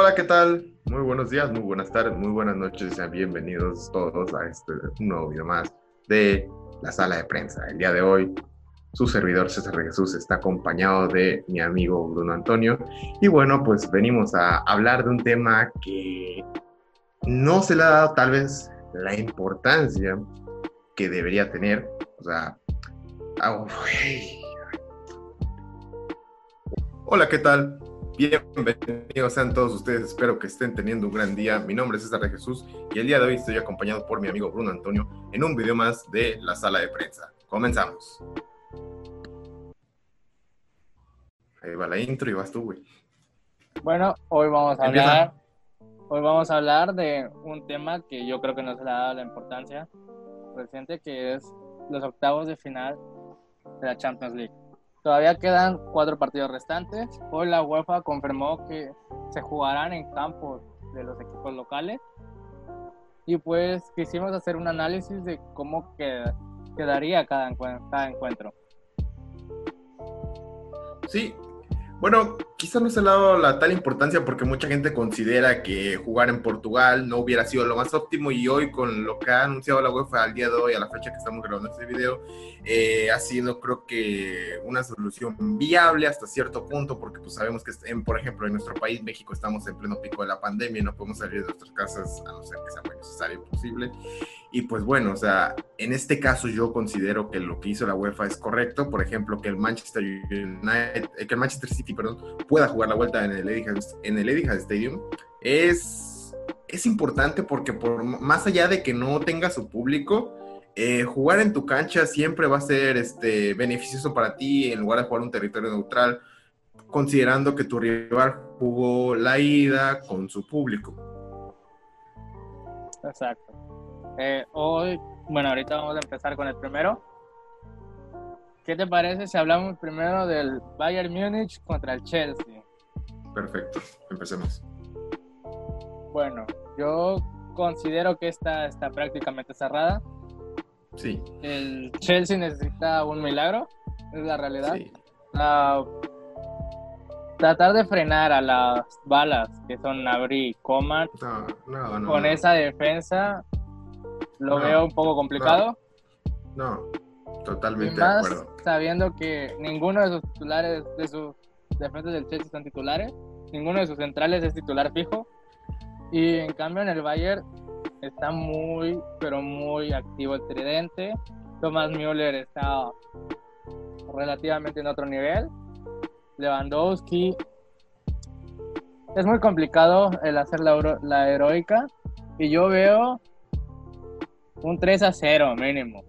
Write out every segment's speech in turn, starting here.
Hola, ¿qué tal? Muy buenos días, muy buenas tardes, muy buenas noches. Sean bienvenidos todos a este nuevo video más de la sala de prensa. El día de hoy, su servidor César Jesús está acompañado de mi amigo Bruno Antonio. Y bueno, pues venimos a hablar de un tema que no se le ha dado tal vez la importancia que debería tener. O sea, ah, Hola, ¿qué tal? Bienvenidos sean todos ustedes, espero que estén teniendo un gran día. Mi nombre es César de Jesús y el día de hoy estoy acompañado por mi amigo Bruno Antonio en un video más de la sala de prensa. Comenzamos. Ahí va la intro y vas tú, güey. Bueno, hoy vamos a hablar, hoy vamos a hablar de un tema que yo creo que no se le ha dado la importancia reciente, que es los octavos de final de la Champions League. Todavía quedan cuatro partidos restantes. Hoy la UEFA confirmó que se jugarán en campos de los equipos locales. Y pues quisimos hacer un análisis de cómo quedaría cada, cada encuentro. Sí, bueno, quizá no se le ha dado la tal importancia porque mucha gente considera que jugar en Portugal no hubiera sido lo más óptimo y hoy con lo que ha anunciado la UEFA al día de hoy, a la fecha que estamos grabando este video, eh, ha sido creo que una solución viable hasta cierto punto porque pues sabemos que en, por ejemplo en nuestro país, México, estamos en pleno pico de la pandemia y no podemos salir de nuestras casas a no ser que sea muy necesario posible. Y pues bueno, o sea, en este caso yo considero que lo que hizo la UEFA es correcto. Por ejemplo, que el Manchester United, eh, que el Manchester City, perdón, pueda jugar la vuelta en el Etihad, en el Etihad Stadium es, es importante porque por más allá de que no tenga su público, eh, jugar en tu cancha siempre va a ser este, beneficioso para ti en lugar de jugar un territorio neutral, considerando que tu rival jugó la ida con su público. Exacto. Eh, hoy, bueno, ahorita vamos a empezar con el primero. ¿Qué te parece si hablamos primero del Bayern Múnich contra el Chelsea? Perfecto, empecemos. Bueno, yo considero que esta está prácticamente cerrada. Sí. El Chelsea necesita un milagro, es la realidad. Sí. tratar de frenar a las balas que son Nabri y Coman con esa defensa lo veo un poco complicado. No, totalmente de acuerdo. Sabiendo que ninguno de sus titulares, de sus defensas del Chelsea son titulares, ninguno de sus centrales es titular fijo. Y en cambio en el Bayern está muy, pero muy activo el tridente. Thomas Müller está relativamente en otro nivel. Lewandowski. Es muy complicado el hacer la, la heroica. Y yo veo un 3 a 0 mínimo.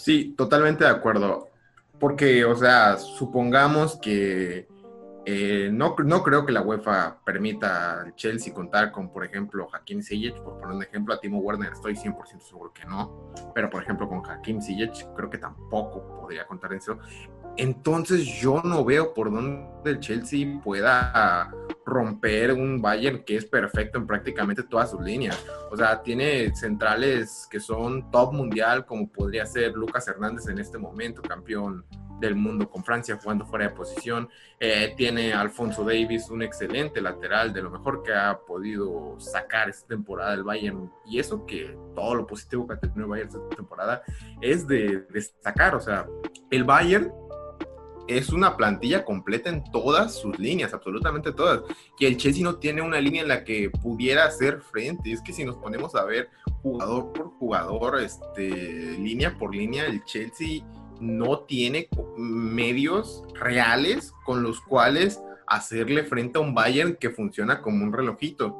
Sí, totalmente de acuerdo. Porque, o sea, supongamos que eh, no, no creo que la UEFA permita al Chelsea contar con, por ejemplo, Hakim Ziyech, por poner un ejemplo, a Timo Werner estoy 100% seguro que no, pero por ejemplo con Hakim Ziyech creo que tampoco podría contar en eso. Entonces yo no veo por dónde el Chelsea pueda romper un Bayern que es perfecto en prácticamente todas sus líneas. O sea, tiene centrales que son top mundial, como podría ser Lucas Hernández en este momento, campeón del mundo con Francia jugando fuera de posición. Eh, tiene Alfonso Davis, un excelente lateral, de lo mejor que ha podido sacar esta temporada del Bayern. Y eso que todo lo positivo que ha tenido el Bayern esta temporada es de destacar. O sea, el Bayern es una plantilla completa en todas sus líneas, absolutamente todas. Que el Chelsea no tiene una línea en la que pudiera hacer frente. Es que si nos ponemos a ver jugador por jugador, este, línea por línea, el Chelsea no tiene medios reales con los cuales hacerle frente a un Bayern que funciona como un relojito.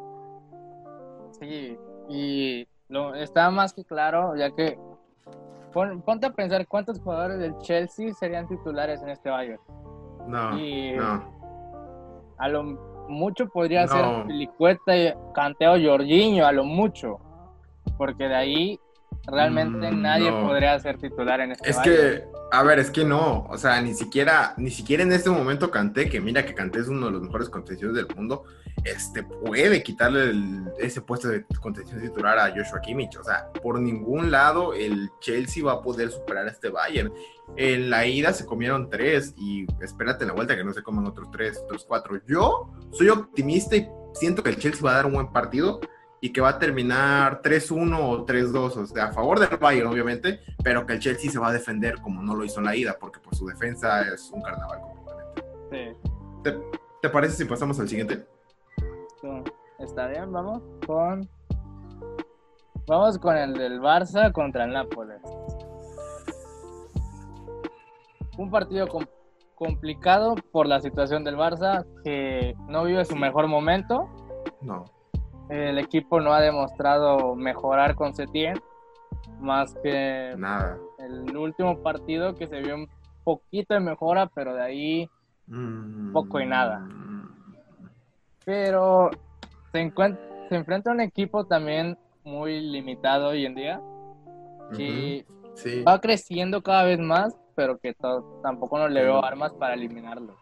Sí, y lo, está más que claro, ya que ponte a pensar cuántos jugadores del Chelsea serían titulares en este Bayern. No, no. A lo mucho podría ser Filicueta, Canteo, Jorginho, a lo mucho. Porque de ahí realmente mm, nadie podría ser titular en este Es que A ver, es que no, o sea, ni siquiera, ni siquiera en este momento Canté, que mira que Canté es uno de los mejores contenciones del mundo, este puede quitarle ese puesto de contención titular a Joshua Kimmich. O sea, por ningún lado el Chelsea va a poder superar a este Bayern. En la ida se comieron tres y espérate en la vuelta que no se coman otros tres, otros cuatro. Yo soy optimista y siento que el Chelsea va a dar un buen partido y que va a terminar 3-1 o 3-2, o sea, a favor del Bayern, obviamente, pero que el Chelsea se va a defender como no lo hizo en la ida, porque por su defensa es un carnaval completamente. Sí. ¿Te, parece si pasamos al siguiente? Está bien, vamos con. Vamos con el del Barça contra el Nápoles. Un partido complicado por la situación del Barça, que no vive su mejor momento. No el equipo no ha demostrado mejorar con Setien, más que Nada. el último partido que se vio un poquito de mejora, pero de ahí mm. poco y nada. Pero se, se enfrenta a un equipo también muy limitado hoy en día, que va creciendo cada vez más, pero que tampoco no le veo armas para eliminarlo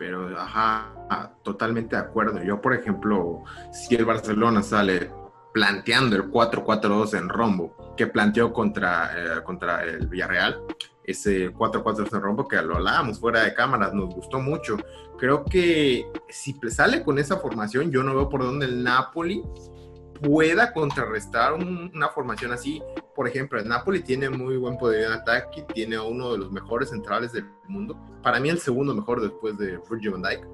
pero ajá, totalmente de acuerdo. Yo, por ejemplo, si el Barcelona sale planteando el 4-4-2 en rombo que planteó contra, eh, contra el Villarreal, ese 4-4 en rombo que lo hablábamos fuera de cámaras, nos gustó mucho. Creo que si sale con esa formación, yo no veo por dónde el Napoli pueda contrarrestar una formación así. Por ejemplo, el Napoli tiene muy buen poder de ataque, tiene uno de los mejores centrales del mundo. Para mí el segundo mejor después de Virgil van Dijk.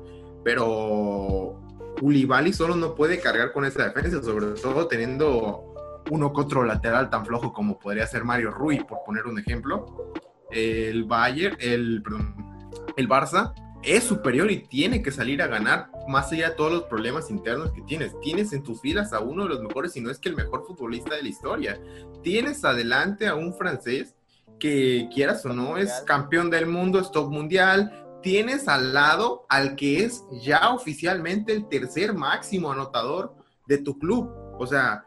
Pero Ulibali solo no puede cargar con esa defensa, sobre todo teniendo uno contra lateral tan flojo como podría ser Mario Rui, por poner un ejemplo. El Bayern, el, el Barça es superior y tiene que salir a ganar más allá de todos los problemas internos que tienes. Tienes en tus filas a uno de los mejores, si no es que el mejor futbolista de la historia. Tienes adelante a un francés que quieras o no es campeón del mundo, es top mundial. Tienes al lado al que es ya oficialmente el tercer máximo anotador de tu club. O sea,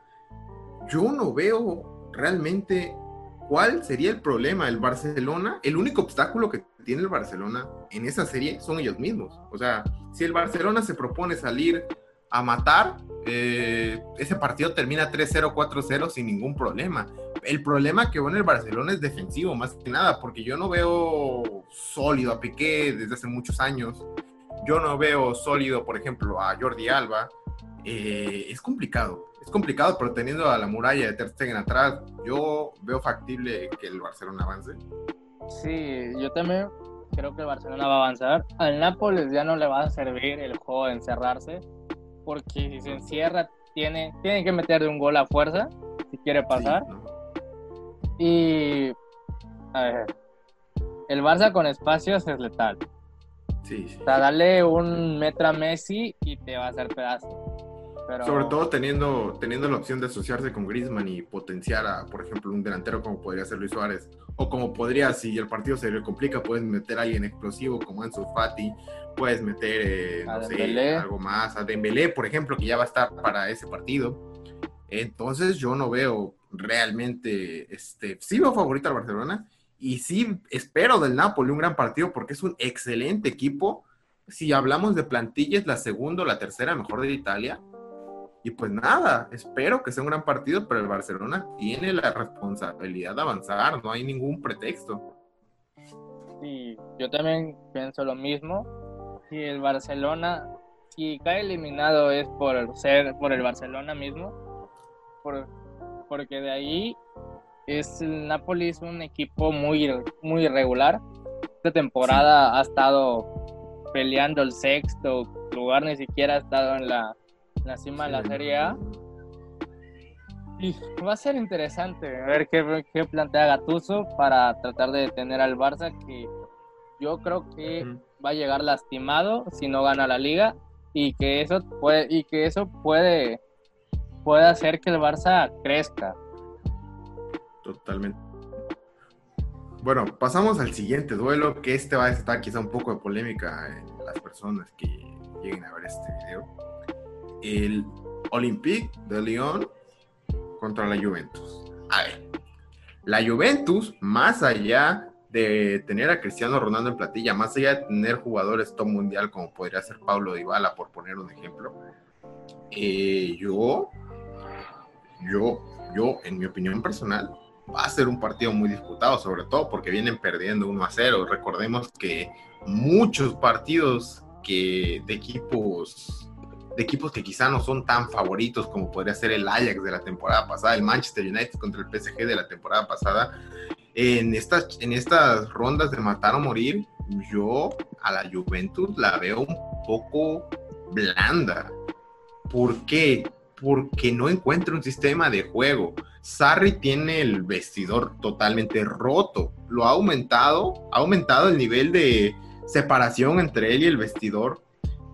yo no veo realmente cuál sería el problema. El Barcelona, el único obstáculo que tiene el Barcelona en esa serie son ellos mismos. O sea, si el Barcelona se propone salir a matar, eh, ese partido termina 3-0, 4-0 sin ningún problema. El problema que en el Barcelona es defensivo, más que nada, porque yo no veo sólido a Piqué desde hace muchos años. Yo no veo sólido, por ejemplo, a Jordi Alba. Eh, es complicado, es complicado, pero teniendo a la muralla de Ter Stegen atrás, yo veo factible que el Barcelona avance. Sí, yo también creo que el Barcelona va a avanzar. Al Nápoles ya no le va a servir el juego de encerrarse, porque si se encierra, tiene, tiene que meterle un gol a fuerza si quiere pasar. Y a ver, el Barça con espacios es letal. Sí, sí. O sea, dale un metro a Messi y te va a hacer pedazo. Sobre todo teniendo, teniendo la opción de asociarse con Griezmann y potenciar a, por ejemplo, un delantero como podría ser Luis Suárez. O como podría, si el partido se le complica, puedes meter a alguien explosivo como Ansu Fati, puedes meter, eh, no sé, algo más, a Dembélé, por ejemplo, que ya va a estar para ese partido. Entonces yo no veo realmente, este, sí veo favorito al Barcelona y sí espero del Napoli un gran partido porque es un excelente equipo. Si hablamos de plantillas, la segunda o la tercera mejor de Italia y pues nada, espero que sea un gran partido, pero el Barcelona tiene la responsabilidad de avanzar, no hay ningún pretexto. Sí, yo también pienso lo mismo. Si el Barcelona, si cae eliminado es por ser por el Barcelona mismo, porque de ahí es el Napoli es un equipo muy, muy irregular. Esta temporada ha estado peleando el sexto lugar, ni siquiera ha estado en la la cima de la Serie A. Y va a ser interesante ver qué, qué plantea Gatuso para tratar de detener al Barça, que yo creo que va a llegar lastimado si no gana la liga y que eso puede, y que eso puede, puede hacer que el Barça crezca. Totalmente. Bueno, pasamos al siguiente duelo, que este va a estar quizá un poco de polémica en las personas que lleguen a ver este video el Olympique de Lyon contra la Juventus. A ver, la Juventus, más allá de tener a Cristiano Ronaldo en platilla, más allá de tener jugadores top mundial como podría ser Pablo Dybala, por poner un ejemplo, eh, yo, yo, yo, en mi opinión personal, va a ser un partido muy disputado, sobre todo porque vienen perdiendo 1 a 0. Recordemos que muchos partidos que de equipos equipos que quizá no son tan favoritos como podría ser el Ajax de la temporada pasada, el Manchester United contra el PSG de la temporada pasada, en estas, en estas rondas de matar o morir, yo a la Juventus la veo un poco blanda. ¿Por qué? Porque no encuentra un sistema de juego. Sarri tiene el vestidor totalmente roto. Lo ha aumentado, ha aumentado el nivel de separación entre él y el vestidor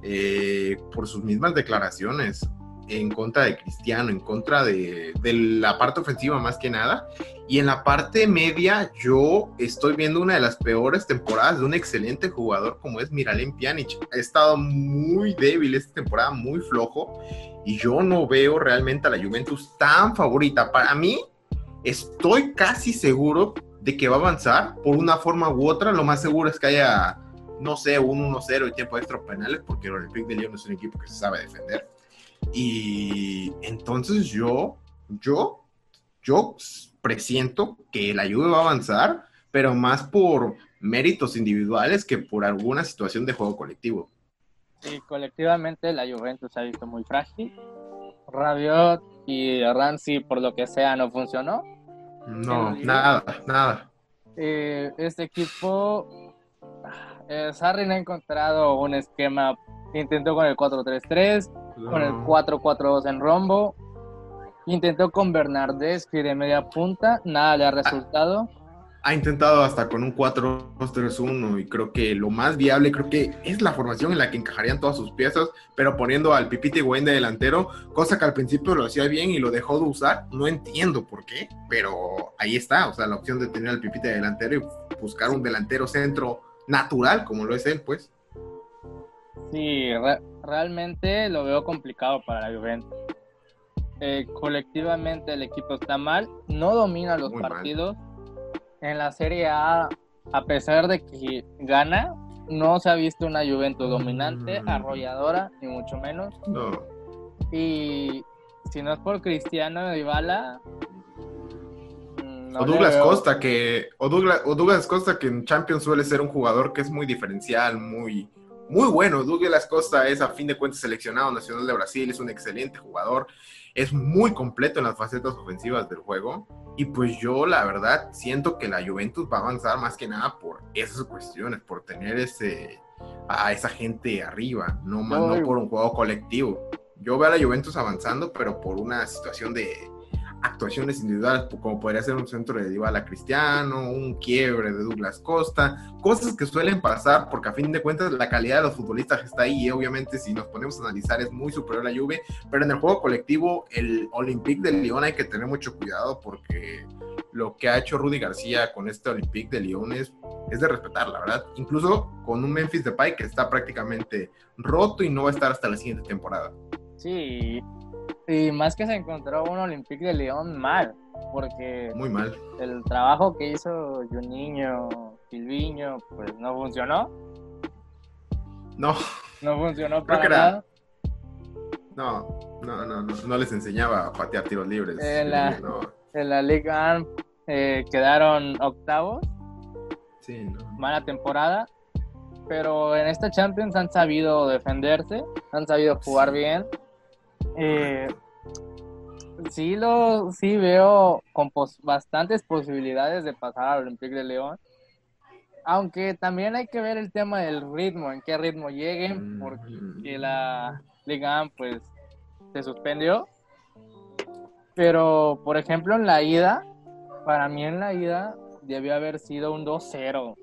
eh, por sus mismas declaraciones en contra de Cristiano, en contra de, la parte ofensiva más que nada. Y en la parte media yo estoy viendo una de las peores temporadas de un excelente jugador como es Miralem Pjanic. Ha estado muy débil esta temporada, muy flojo. Y yo no veo realmente a la Juventus tan favorita. Para mí, estoy casi seguro de que va a avanzar por una forma u otra. Lo más seguro es que haya, no sé, un 1-0 y tiempo extra penales, porque el Olympique de Lyon es un equipo que se sabe defender y entonces yo, yo, yo presiento que la Juve va a avanzar, pero más por méritos individuales que por alguna situación de juego colectivo. Sí, colectivamente la Juventus se ha visto muy frágil. Rabiot y Ranzi, por lo que sea, no funcionó. No, nada, nada. Eh, este equipo, eh, Sarri no ha encontrado un esquema, intentó con el 4-3-3, con el 4-4-2 en rombo. Intentó con Bernardeschi de media punta, nada le ha resultado. Ha, intentado hasta con un 4-2-3-1 y creo que lo más viable, creo que es la formación en la que encajarían todas sus piezas, pero poniendo al Pipite Wayne de delantero, cosa que al principio lo hacía bien y lo dejó de usar. No entiendo por qué, pero ahí está, o sea, la opción de tener al Pipite de delantero y buscar un delantero centro natural como lo es él, pues. Sí, realmente lo veo complicado para la Juventus. Eh, colectivamente el equipo está mal, no domina los partidos. En la Serie A, a pesar de que gana, no se ha visto una Juventus dominante, mm. arrolladora, ni mucho menos. No. Y si no es por Cristiano Dybala, o Douglas Costa, que o Douglas, o Douglas Costa que en Champions suele ser un jugador que es muy diferencial, muy muy bueno. Douglas Costa es a fin de cuentas seleccionado nacional de Brasil, es un excelente jugador, es muy completo en las facetas ofensivas del juego. Y pues yo la verdad siento que la Juventus va a avanzar más que nada por esas cuestiones, por tener ese a esa gente arriba, no, no por un juego colectivo. Yo veo a la Juventus avanzando, pero por una situación de, actuaciones individuales, como podría ser un centro de Dybala Cristiano, un quiebre de Douglas Costa, cosas que suelen pasar porque a fin de cuentas la calidad de los futbolistas está ahí y obviamente si nos ponemos a analizar es muy superior a la Juve, pero en el juego colectivo el Olympique de Lyon hay que tener mucho cuidado porque lo que ha hecho Rudy García con este Olympique de Lyon es, de respetar, la verdad, incluso con un Memphis Depay que está prácticamente roto y no va a estar hasta la siguiente temporada. Sí, y más que se encontró un Olympique de León mal, porque muy mal. El trabajo que hizo Juninho, Silviño, pues no funcionó. No. No funcionó para nada. No, no, no, no, les enseñaba a patear tiros libres. En la, en la Liga eh, quedaron octavos. Sí, no. Mala temporada. Pero en esta Champions han sabido defenderse, han sabido jugar bien eh, sí, lo, sí veo con bastantes posibilidades de pasar al Olympique de León. Aunque también hay que ver el tema del ritmo, en qué ritmo lleguen, porque la Liga pues se suspendió. Pero, por ejemplo, en la ida, para mí en la ida debió haber sido un 2-0.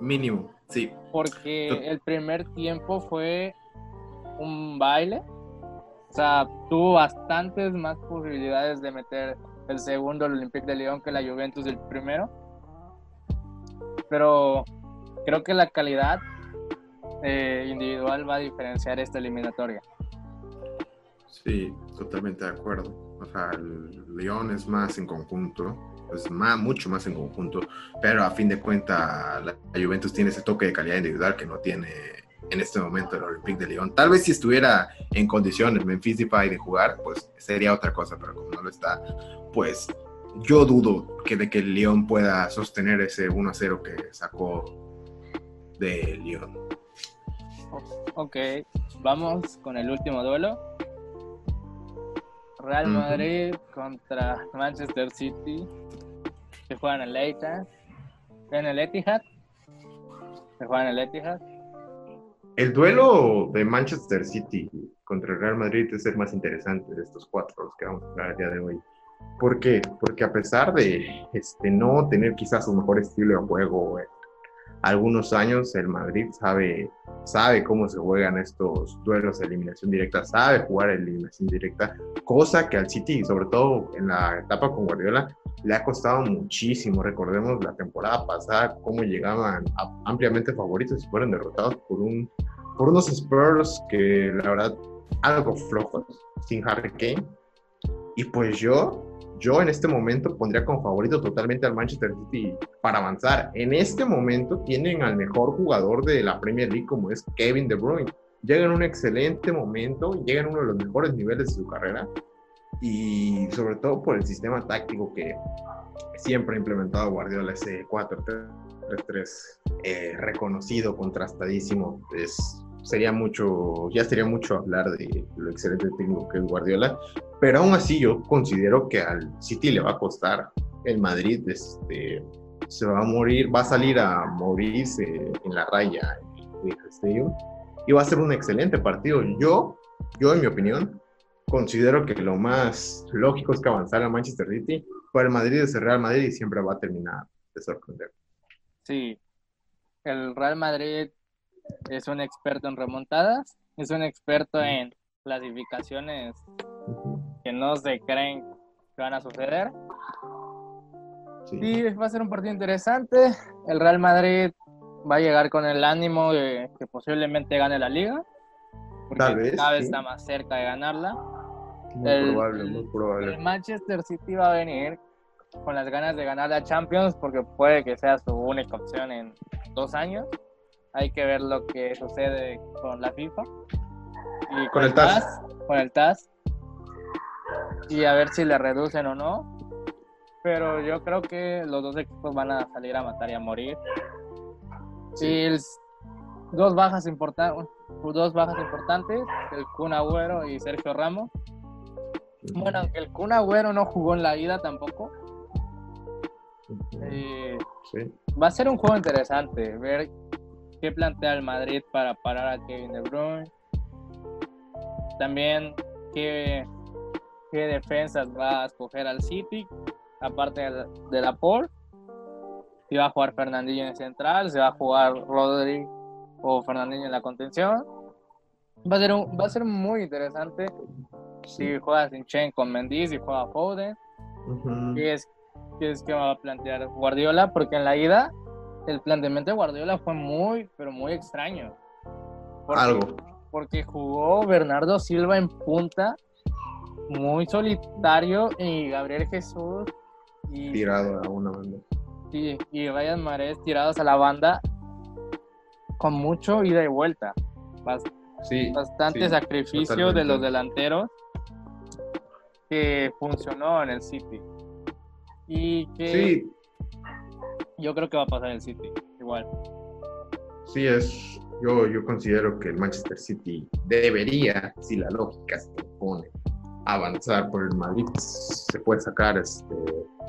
Mínimo, sí. Porque el primer tiempo fue un baile o sea, tuvo bastantes más posibilidades de meter el segundo el Olympique de Lyon que la Juventus el primero. Pero creo que la calidad eh, individual va a diferenciar esta eliminatoria. Sí, totalmente de acuerdo. O sea, el Lyon es más en conjunto pues más, mucho más en conjunto, pero a fin de cuentas la, Juventus tiene ese toque de calidad individual que no tiene en este momento el Olympique de Lyon. Tal vez si estuviera en condiciones Memphis Depay de jugar, pues sería otra cosa, pero como no lo está, pues yo dudo que de que el Lyon pueda sostener ese 1-0 que sacó de Lyon. Ok, vamos con el último duelo. Real Madrid contra Manchester City. Se juegan en el Etihad. En el Etihad. Se juegan en el Etihad. El duelo de Manchester City contra el Real Madrid es el más interesante de estos cuatro los que vamos a hablar el día de hoy. ¿Por qué? Porque a pesar de este, no tener quizás un mejor estilo de juego, algunos años el Madrid sabe, sabe cómo se juegan estos duelos de eliminación directa, sabe jugar eliminación directa, cosa que al City, sobre todo en la etapa con Guardiola, le ha costado muchísimo. Recordemos la temporada pasada, cómo llegaban ampliamente favoritos y fueron derrotados por, un, por unos Spurs que la verdad algo flojos, sin Harry Kane. Y pues yo yo en este momento pondría como favorito totalmente al Manchester City para avanzar. En este momento tienen al mejor jugador de la Premier League como es Kevin De Bruyne. Llega en un excelente momento, llega en uno de los mejores niveles de su carrera y sobre todo por el sistema táctico que siempre ha implementado Guardiola, ese 4-3-3 eh, reconocido, contrastadísimo. Es sería mucho, ya sería mucho hablar de lo excelente técnico que es Guardiola, pero aún así yo considero que al City le va a costar el Madrid, este, se va a morir, va a salir a morirse en la raya en el y va a ser un excelente partido. Yo, yo en mi opinión, considero que lo más lógico es que avanzar a Manchester City, pero el Madrid es el Real Madrid y siempre va a terminar de sorprender. Sí, el Real Madrid es un experto en remontadas, es un experto en clasificaciones que no se creen que van a suceder. Sí. va a ser un partido interesante. El Real Madrid va a llegar con el ánimo de que posiblemente gane la liga. Porque Tal vez, cada vez está más cerca de ganarla. Muy el, probable, muy probable. El Manchester City va a venir con las ganas de ganar la Champions porque puede que sea su única opción en dos años. Hay que ver lo que sucede con la FIFA. Y con, el TAS. Con el TAS. Y a ver si le reducen o no. Pero yo creo que los dos equipos van a salir a matar y a morir. Sí. dos bajas importantes, dos bajas importantes, el Kun Agüero y Sergio Ramos. Bueno, aunque el Kun Agüero no jugó en la ida tampoco. Eh, va a ser un juego interesante, ver qué plantea el Madrid para parar a Kevin De Bruyne. También qué, qué defensas va a escoger al City, aparte de la Paul. Si va a jugar Fernandinho en central, si va a jugar Rodri o Fernandinho en la contención. Va a ser, va a ser muy interesante si juega Sinchen con Mendy, si juega Foden. ¿Qué, es, ¿Qué es que va a plantear Guardiola? Porque en la ida el planteamiento de Guardiola fue muy, pero muy extraño. Algo. Porque jugó Bernardo Silva en punta, muy solitario, y Gabriel Jesús. Y, Tirado a una banda. Sí, y Ryan Marés tirados a la banda con mucho ida y vuelta. sí, bastante sacrificio de los delanteros que funcionó en el City. Y que sí yo creo que va a pasar el City, igual. Sí, es. Yo, yo considero que el Manchester City debería, si la lógica se pone, avanzar por el Madrid. Se puede sacar, este,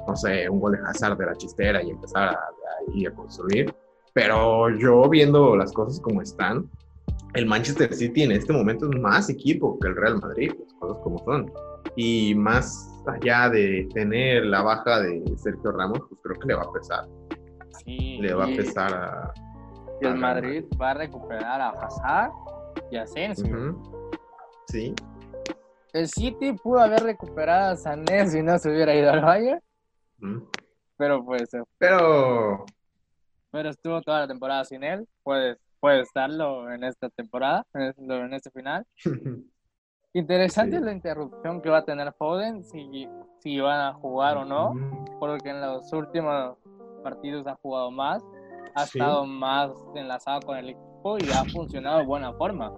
no sé, un gol de Hazard de la chistera y empezar a, a construir. Pero yo viendo las cosas como están, el Manchester City en este momento es más equipo que el Real Madrid, las cosas como son. Y más allá de tener la baja de Sergio Ramos, pues creo que le va a pesar le va a empezar a. Y el Madrid va a recuperar a Hazard y a Asensio. Sí. El City pudo haber recuperado a Sané si no se hubiera ido al Bayern. Pero pues. Pero. Pero estuvo toda la temporada sin él. Puede, puede estarlo en esta temporada, en este final. Interesante la interrupción que va a tener Foden, si, si van a jugar o no, porque en los últimos partidos ha jugado más, ha estado más enlazado con el equipo y ha funcionado de buena forma.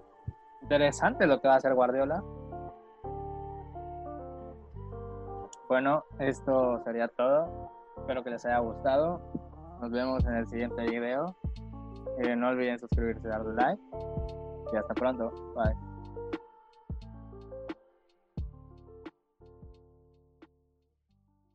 Interesante lo que va a hacer Guardiola. Bueno, esto sería todo. Espero que les haya gustado. Nos vemos en el siguiente video. Eh, no olviden suscribirse, darle like. Y hasta pronto. Bye.